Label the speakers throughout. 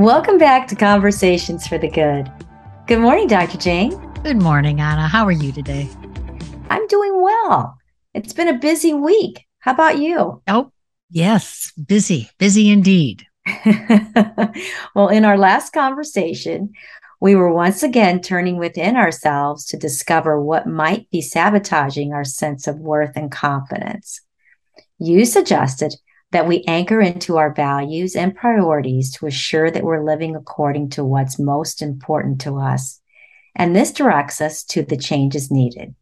Speaker 1: Welcome back to Conversations for the Good. Good morning, Dr. Jane.
Speaker 2: Good morning, Anna. How are you today?
Speaker 1: I'm doing well. It's been a busy week. How about you?
Speaker 2: Oh, yes, busy, busy indeed.
Speaker 1: well, in our last conversation, we were once again turning within ourselves to discover what might be sabotaging our sense of worth and confidence. You suggested that we anchor into our values and priorities to assure that we're living according to what's most important to us. And this directs us to the changes needed.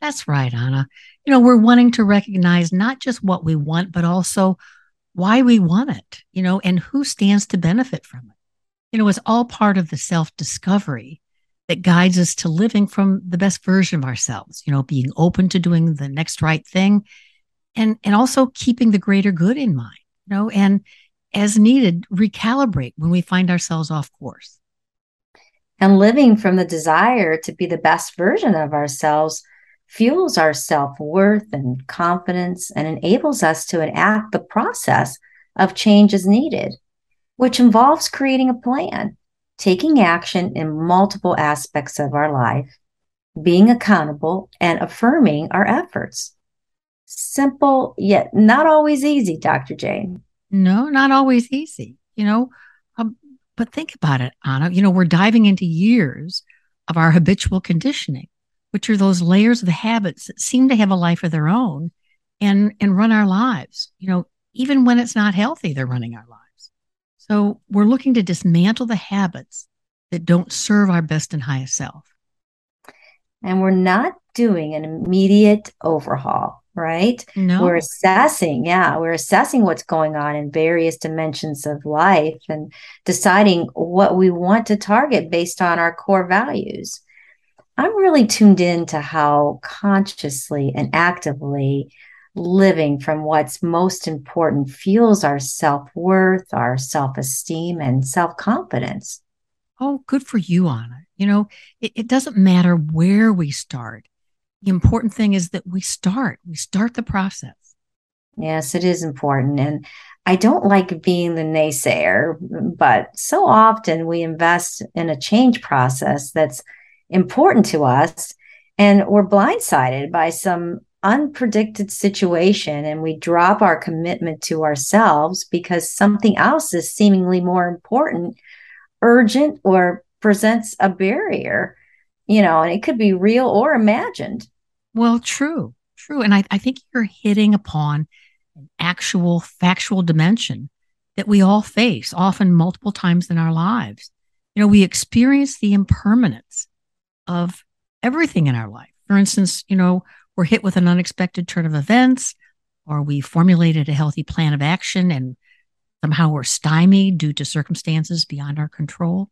Speaker 2: That's right, Anna. You know, we're wanting to recognize not just what we want, but also why we want it, you know, and who stands to benefit from it. You know, it's all part of the self discovery that guides us to living from the best version of ourselves, you know, being open to doing the next right thing and and also keeping the greater good in mind you know and as needed recalibrate when we find ourselves off course.
Speaker 1: And living from the desire to be the best version of ourselves fuels our self-worth and confidence and enables us to enact the process of change as needed which involves creating a plan taking action in multiple aspects of our life being accountable and affirming our efforts simple yet not always easy, Dr. Jane.
Speaker 2: No, not always easy. You know, um, but think about it, Anna. You know, we're diving into years of our habitual conditioning, which are those layers of habits that seem to have a life of their own and and run our lives. You know, even when it's not healthy, they're running our lives. So we're looking to dismantle the habits that don't serve our best and highest self.
Speaker 1: And we're not doing an immediate overhaul right?
Speaker 2: No.
Speaker 1: We're assessing, yeah, we're assessing what's going on in various dimensions of life and deciding what we want to target based on our core values. I'm really tuned in to how consciously and actively living from what's most important fuels our self worth, our self esteem, and self confidence.
Speaker 2: Oh, good for you, Anna. You know, it, it doesn't matter where we start the important thing is that we start, we start the process.
Speaker 1: Yes, it is important. And I don't like being the naysayer, but so often we invest in a change process that's important to us and we're blindsided by some unpredicted situation and we drop our commitment to ourselves because something else is seemingly more important, urgent, or presents a barrier you know, and it could be real or imagined.
Speaker 2: Well, true, true. And I, I think you're hitting upon an actual factual dimension that we all face, often multiple times in our lives. You know, we experience the impermanence of everything in our life. For instance, you know, we're hit with an unexpected turn of events, or we formulated a healthy plan of action and somehow we're stymied due to circumstances beyond our control.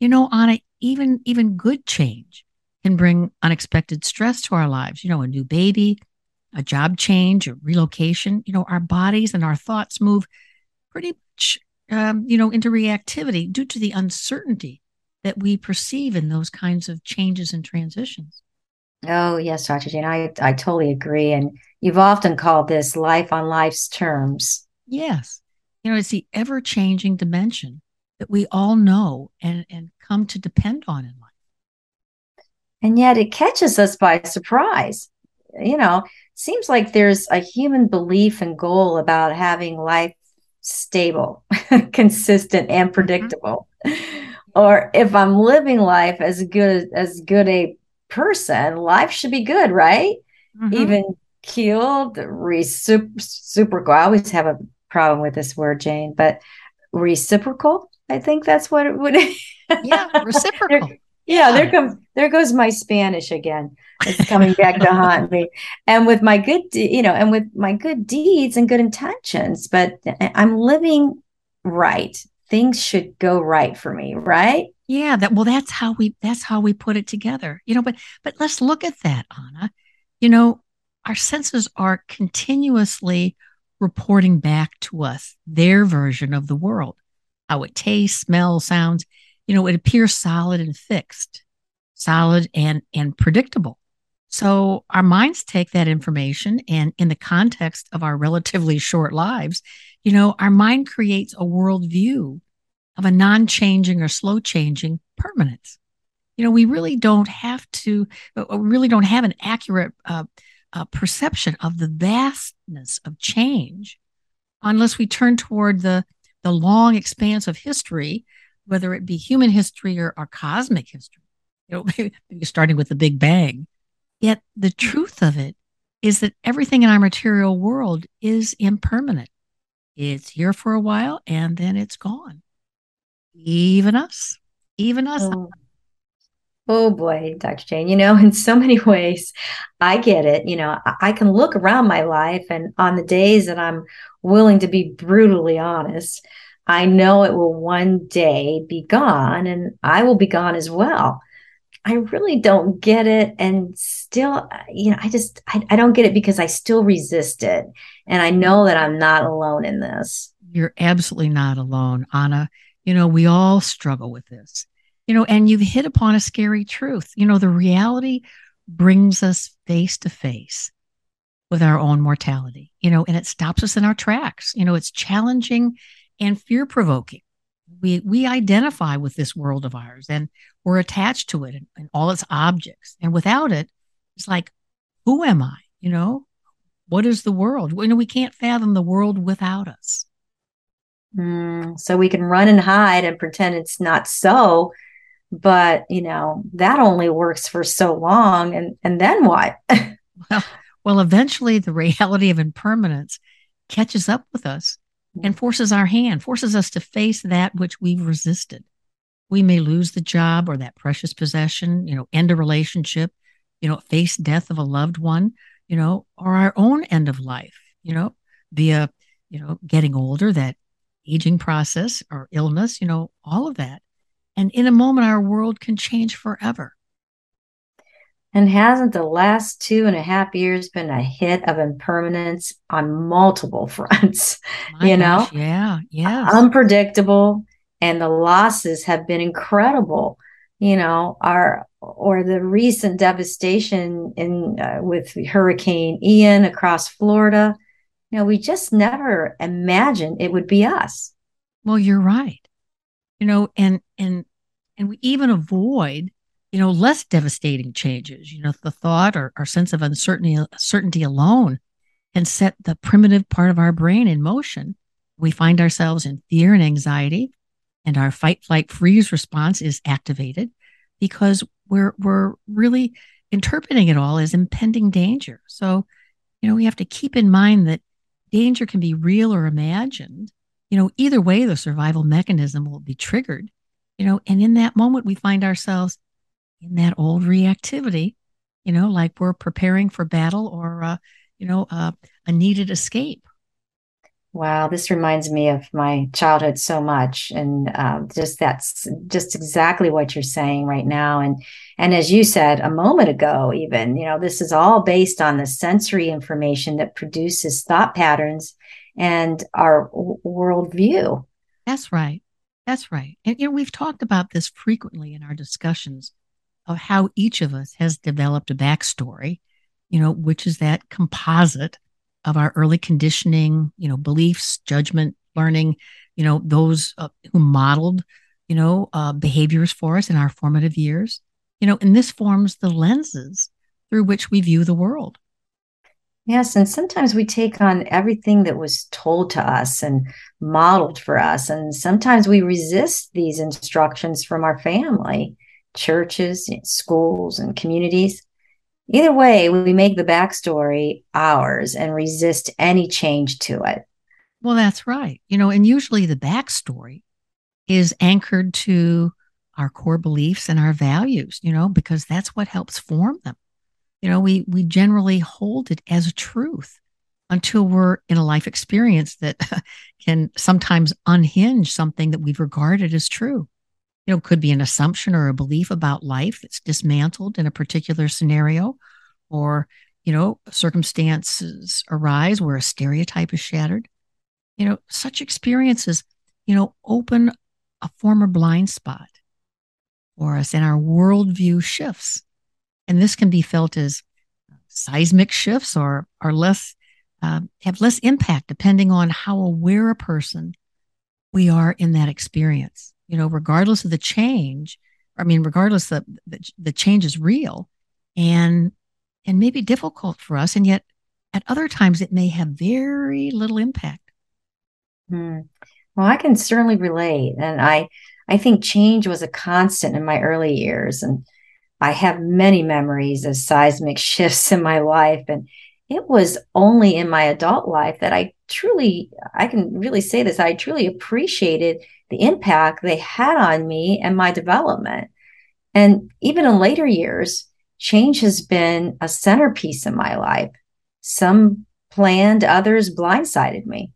Speaker 2: You know, Anna, even even good change can bring unexpected stress to our lives. You know, a new baby, a job change, a relocation. You know, our bodies and our thoughts move pretty much, um, you know, into reactivity due to the uncertainty that we perceive in those kinds of changes and transitions.
Speaker 1: Oh, yes, Dr. Jane, I, I totally agree. And you've often called this life on life's terms.
Speaker 2: Yes. You know, it's the ever changing dimension that we all know and, and come to depend on in life.
Speaker 1: And yet it catches us by surprise. You know, seems like there's a human belief and goal about having life stable, consistent, and mm-hmm. predictable. Mm-hmm. Or if I'm living life as good as good a person, life should be good, right? Mm-hmm. Even keeled, reciprocal. I always have a problem with this word, Jane, but reciprocal I think that's what it would.
Speaker 2: yeah, reciprocal.
Speaker 1: There, yeah, there comes there goes my Spanish again. It's coming back to haunt me. And with my good, de- you know, and with my good deeds and good intentions, but I'm living right. Things should go right for me, right?
Speaker 2: Yeah, that well that's how we that's how we put it together. You know, but but let's look at that, Anna. You know, our senses are continuously reporting back to us their version of the world how it tastes, smells, sounds. You know, it appears solid and fixed, solid and and predictable. So our minds take that information and in the context of our relatively short lives, you know, our mind creates a worldview of a non changing or slow changing permanence. You know, we really don't have to, uh, really don't have an accurate uh, uh, perception of the vastness of change unless we turn toward the, the long expanse of history, whether it be human history or, or cosmic history, you know, starting with the Big Bang. Yet the truth of it is that everything in our material world is impermanent. It's here for a while and then it's gone. Even us, even us.
Speaker 1: Oh. Oh boy, Dr. Jane, you know, in so many ways, I get it. You know, I, can look around my life and on the days that I'm willing to be brutally honest, I know it will one day be gone and I will be gone as well. I really don't get it. And still, you know, I just, I, I don't get it because I still resist it. And I know that I'm not alone in this.
Speaker 2: You're absolutely not alone, Anna. You know, we all struggle with this, you know, and you've hit upon a scary truth. You know, the reality brings us face to face with our own mortality, you know, and it stops us in our tracks. You know, it's challenging and fear provoking we we identify with this world of ours and we're attached to it and, and, all its objects. And without it it's like who am i? You know what is the world? You know we can't fathom the world without us.
Speaker 1: Mm, so we can run and hide and pretend it's not so but you know that only works for so long and and then what
Speaker 2: well well eventually the reality of impermanence catches up with us and mm-hmm. forces our hand, forces us to face that which we've resisted. We may lose the job or that precious possession, you know, end a relationship, you know, face death of a loved one, you know, or our own end of life, you know, via, you know, getting older, that aging process or illness, you know, all of that. And in a moment, our world can change forever.
Speaker 1: And hasn't the last two and a half years been a hit of impermanence on multiple fronts?
Speaker 2: My
Speaker 1: you
Speaker 2: gosh,
Speaker 1: know,
Speaker 2: yeah, yeah,
Speaker 1: unpredictable, and the losses have been incredible. You know, our or the recent devastation in uh, with Hurricane Ian across Florida. You know, we just never imagined it would be us.
Speaker 2: Well, you're right. You know, and and and we even avoid you know, less devastating changes. You know, the thought or, or sense of uncertainty, certainty alone can set the primitive part of our brain in motion. We find ourselves in fear and anxiety, and our fight, flight, freeze response is activated because we're we're really interpreting it all as impending danger. So, you know, we have to keep in mind that danger can be real or imagined. You know, either way, the survival mechanism will be triggered. You know, and in that moment, we find ourselves in that old reactivity, you know, like we're preparing for battle or, uh, you know, uh, a needed escape.
Speaker 1: Wow, this reminds me of my childhood so much, and uh, just that's just exactly what you're saying right now. And and as you said a moment ago, even you know, this is all based on the sensory information that produces thought patterns and our w- worldview.
Speaker 2: That's right. That's right. And you know, we've talked about this frequently in our discussions of how each of us has developed a backstory, you know, which is that composite of our early conditioning, you know, beliefs, judgment, learning, you know, those uh, who modeled, you know, uh, behaviors for us in our formative years, you know, and this forms the lenses through which we view the world.
Speaker 1: Yes, and sometimes we take on everything that was told to us and modeled for us. And sometimes we resist these instructions from our family churches, schools, and communities. Either way, we make the backstory ours and resist any change to it.
Speaker 2: Well, that's right. You know, and usually the backstory is anchored to our core beliefs and our values, you know, because that's what helps form them. You know, we we generally hold it as a truth until we're in a life experience that can sometimes unhinge something that we've regarded as true you know, could be an assumption or a belief about life that's dismantled in a particular scenario, or, you know, circumstances arise where a stereotype is shattered. You know, such experiences, you know, open a former blind spot for us and our worldview shifts. And this can be felt as seismic shifts or are less uh, have less impact depending on how aware a person we are in that experience. You know, regardless of the change, I mean, regardless the, the the change is real and and maybe difficult for us, and yet at other times it may have very little impact.
Speaker 1: Hmm. Well, I can certainly relate, and I I think change was a constant in my early years, and I have many memories of seismic shifts in my life, and it was only in my adult life that I truly, I can really say this, I truly appreciated the impact they had on me and my development. And even in later years, change has been a centerpiece in my life. Some planned, others blindsided me.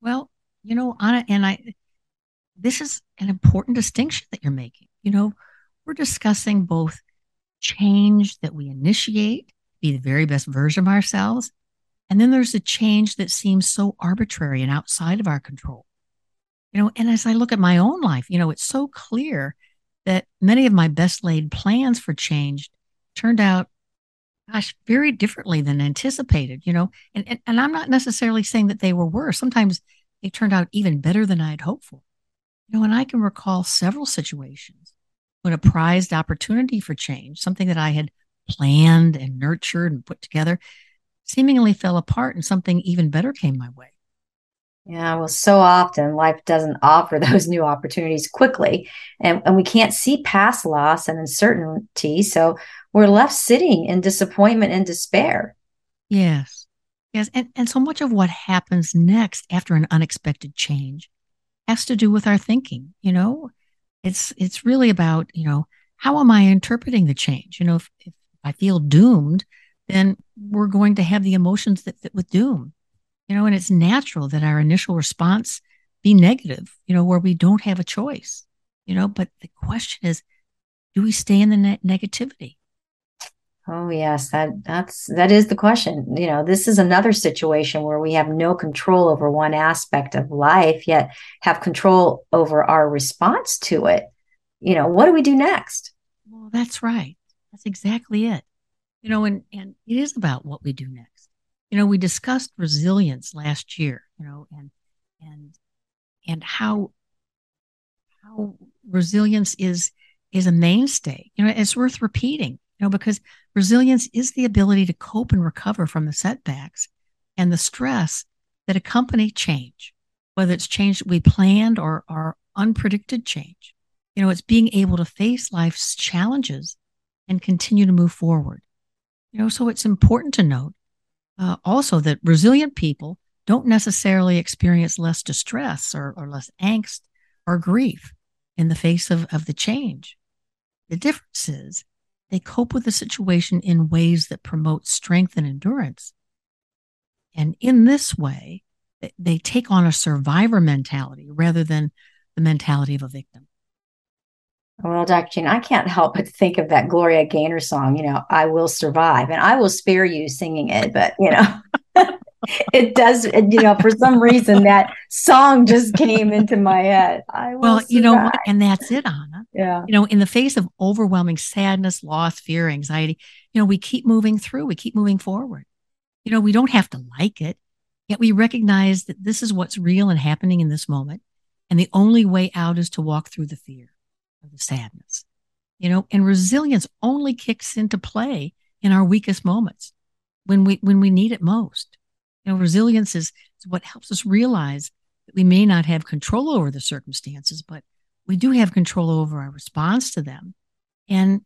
Speaker 2: Well, you know, Anna, and I, this is an important distinction that you're making. You know, we're discussing both change that we initiate, be the very best version of ourselves, and then there's a change that seems so arbitrary and outside of our control. You know, and as I look at my own life, you know, it's so clear that many of my best laid plans for change turned out, gosh, very differently than anticipated, you know. And, and, and I'm not necessarily saying that they were worse. Sometimes they turned out even better than I had hoped for. You know, and I can recall several situations when a prized opportunity for change, something that I had planned and nurtured and put together, seemingly fell apart and something even better came my way.
Speaker 1: Yeah, well, so often life doesn't offer those new opportunities quickly, and, and we can't see past loss and uncertainty. So we're left sitting in disappointment and despair.
Speaker 2: Yes. Yes. And, and so much of what happens next after an unexpected change has to do with our thinking. You know, it's it's really about, you know, how am I interpreting the change? You know, if, if I feel doomed, then we're going to have the emotions that fit with doom. You know, and it's natural that our initial response be negative, you know, where we don't have a choice. You know, but the question is, do we stay in the ne- negativity?
Speaker 1: Oh yes, that that's that is the question. You know, this is another situation where we have no control over one aspect of life, yet have control over our response to it. You know, what do we do next?
Speaker 2: Well, that's right. That's exactly it. You know, and and it is about what we do next. You know, we discussed resilience last year, you know, and and and how how resilience is is a mainstay. You know, it's worth repeating you know, because resilience is the ability to cope and recover from the setbacks and the stress that accompany change, whether it's change that we planned or, or unpredicted change. You know, it's being able to face life's challenges and continue to move forward. You know, so it's important to note uh, also that resilient people don't necessarily experience less distress or, or less angst or grief in the face of, of the change. The difference is they cope with the situation in ways that promote strength and endurance. And in this way, they take on a survivor mentality rather than the mentality of a victim.
Speaker 1: Well, Dr. Jean, I can't help but think of that Gloria Gaynor song, you know, I will survive. And I will spare you singing it, but, you know, it does, you know, for some reason that song just came into my head.
Speaker 2: I was Well, you know what? And that's it, Anna.
Speaker 1: Yeah.
Speaker 2: You know, in the face of overwhelming sadness, loss, fear, anxiety, you know, we keep moving through, we keep moving forward. You know, we don't have to like it, yet we recognize that this is what's real and happening in this moment. And the only way out is to walk through the fear or the sadness. You know, and resilience only kicks into play in our weakest moments when we when we need it most. You know, resilience is, is what helps us realize that we may not have control over the circumstances, but we do have control over our response to them and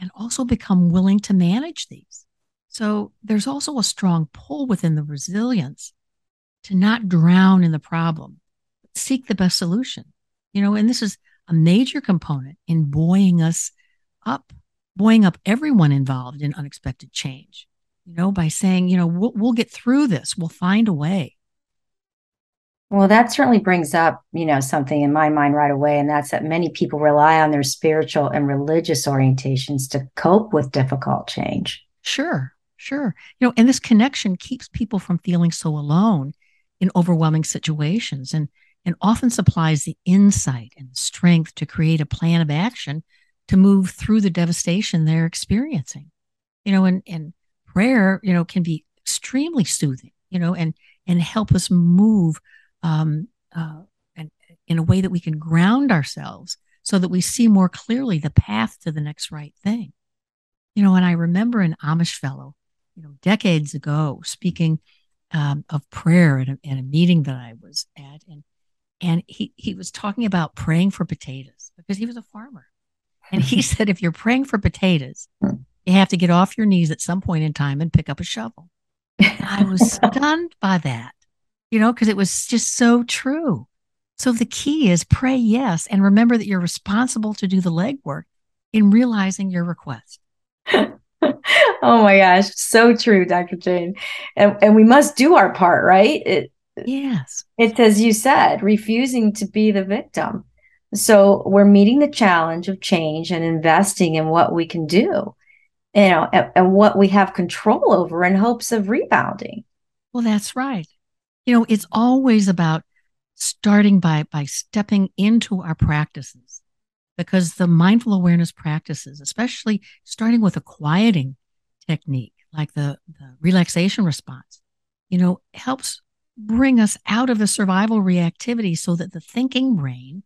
Speaker 2: and also become willing to manage these. So there's also a strong pull within the resilience to not drown in the problem, but seek the best solution. You know, and this is a major component in buoying us up, buoying up everyone involved in unexpected change you know, by saying, you know, we'll, we'll get through this, we'll find a way.
Speaker 1: Well, that certainly brings up, you know, something in my mind right away, and that's that many people rely on their spiritual and religious orientations to cope with difficult change.
Speaker 2: Sure, sure. You know, and this connection keeps people from feeling so alone in overwhelming situations and and often supplies the insight and strength to create a plan of action to move through the devastation they're experiencing. You know, and and prayer, you know, can be extremely soothing, you know, and and help us move um, uh, and in a way that we can ground ourselves so that we see more clearly the path to the next right thing. You know, and I remember an Amish fellow, you know, decades ago speaking um, of prayer at a, at a meeting that I was at. And, and he, he was talking about praying for potatoes because he was a farmer. And he said, if you're praying for potatoes, you have to get off your knees at some point in time and pick up a shovel. I was stunned by that, you know, because it was just so true. So the key is pray yes and remember that you're responsible to do the legwork in realizing your request.
Speaker 1: oh my gosh, so true, Dr. Jane. And and we must do our part, right? It
Speaker 2: Yes.
Speaker 1: It's as you said, refusing to be the victim. So we're meeting the challenge of change and investing in what we can do, you know, and, and what we have control over in hopes of rebounding.
Speaker 2: Well, that's right. You know, it's always about starting by by stepping into our practices because the mindful awareness practices especially starting with a quieting technique like the, the relaxation response you know helps bring us out of the survival reactivity so that the thinking brain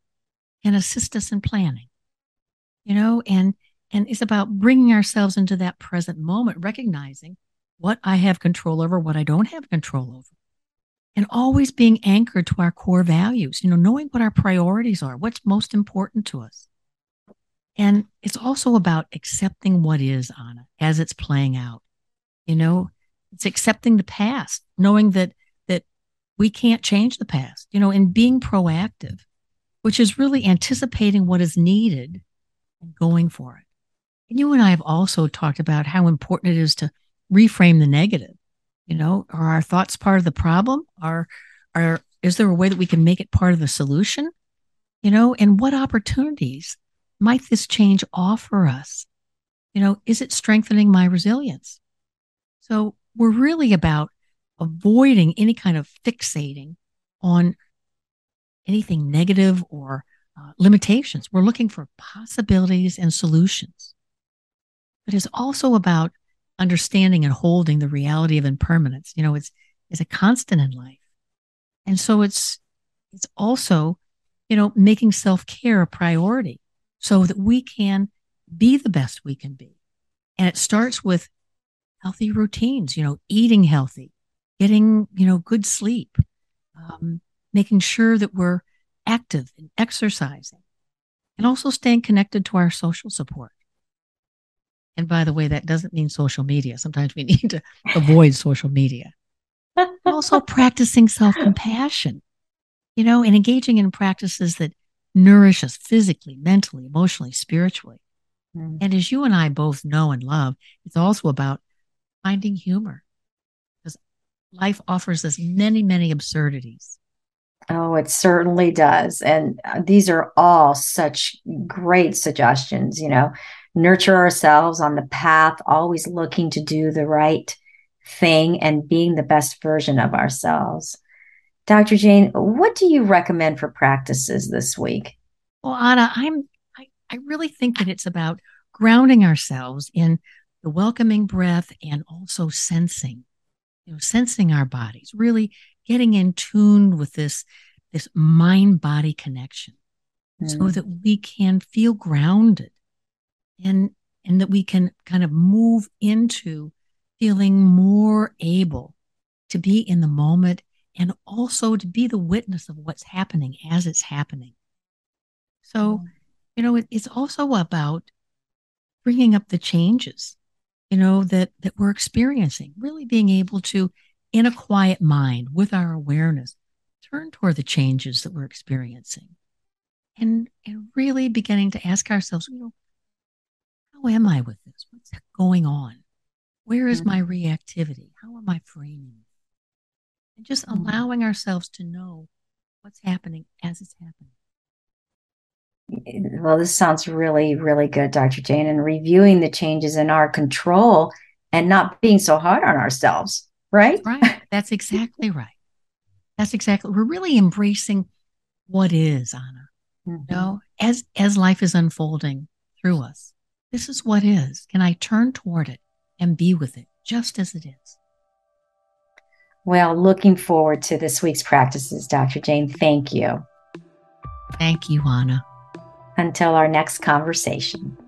Speaker 2: can assist us in planning you know and and it's about bringing ourselves into that present moment recognizing what i have control over what i don't have control over and always being anchored to our core values, you know, knowing what our priorities are, what's most important to us. And it's also about accepting what is, Anna, as it's playing out. You know, it's accepting the past, knowing that that we can't change the past, you know, and being proactive, which is really anticipating what is needed and going for it. You and I have also talked about how important it is to reframe the negative you know, are our thoughts part of the problem? Are are is there a way that we can make it part of the solution? You know, and what opportunities might this change offer us? You know, is it strengthening my resilience? So we're really about avoiding any kind of fixating on anything negative or uh, limitations. We're looking for possibilities and solutions. But it's also about understanding and holding the reality of impermanence. You know, it's it's a constant in life. And so it's it's also, you know, making self-care a priority so that we can be the best we can be. And it starts with healthy routines, you know, eating healthy, getting, you know, good sleep, um, making sure that we're active and exercising, and also staying connected to our social support. And by the way, that doesn't mean social media. Sometimes we need to avoid social media. also practicing self compassion, you know, and engaging in practices that nourish us physically, mentally, emotionally, spiritually. Mm. And as you and I both know and love, it's also about finding humor because life offers us many, many absurdities.
Speaker 1: Oh, it certainly does. And uh, these are all such great suggestions, you know nurture ourselves on the path, always looking to do the right thing and being the best version of ourselves. Dr. Jane, what do you recommend for practices this week?
Speaker 2: Well, Anna, I'm I, I really think that it's about grounding ourselves in the welcoming breath and also sensing, you know, sensing our bodies, really getting in tune with this, this mind body connection mm. so that we can feel grounded and and that we can kind of move into feeling more able to be in the moment and also to be the witness of what's happening as it's happening. So, you know, it, it's also about bringing up the changes, you know, that that we're experiencing, really being able to in a quiet mind with our awareness turn toward the changes that we're experiencing and and really beginning to ask ourselves, you know, how am I with this? What's going on? Where is mm-hmm. my reactivity? How am I framing? And just mm-hmm. allowing ourselves to know what's happening as it's happening.
Speaker 1: Well, this sounds really, really good, Dr. Jane, and reviewing the changes in our control and not being so hard on ourselves, right?
Speaker 2: Right. That's exactly right. That's exactly. We're really embracing what is, Anna. Mm-hmm. You know, as as life is unfolding through us. This is what is. Can I turn toward it and be with it just as it is?
Speaker 1: Well, looking forward to this week's practices, Dr. Jane. Thank you.
Speaker 2: Thank you, Anna.
Speaker 1: Until our next conversation.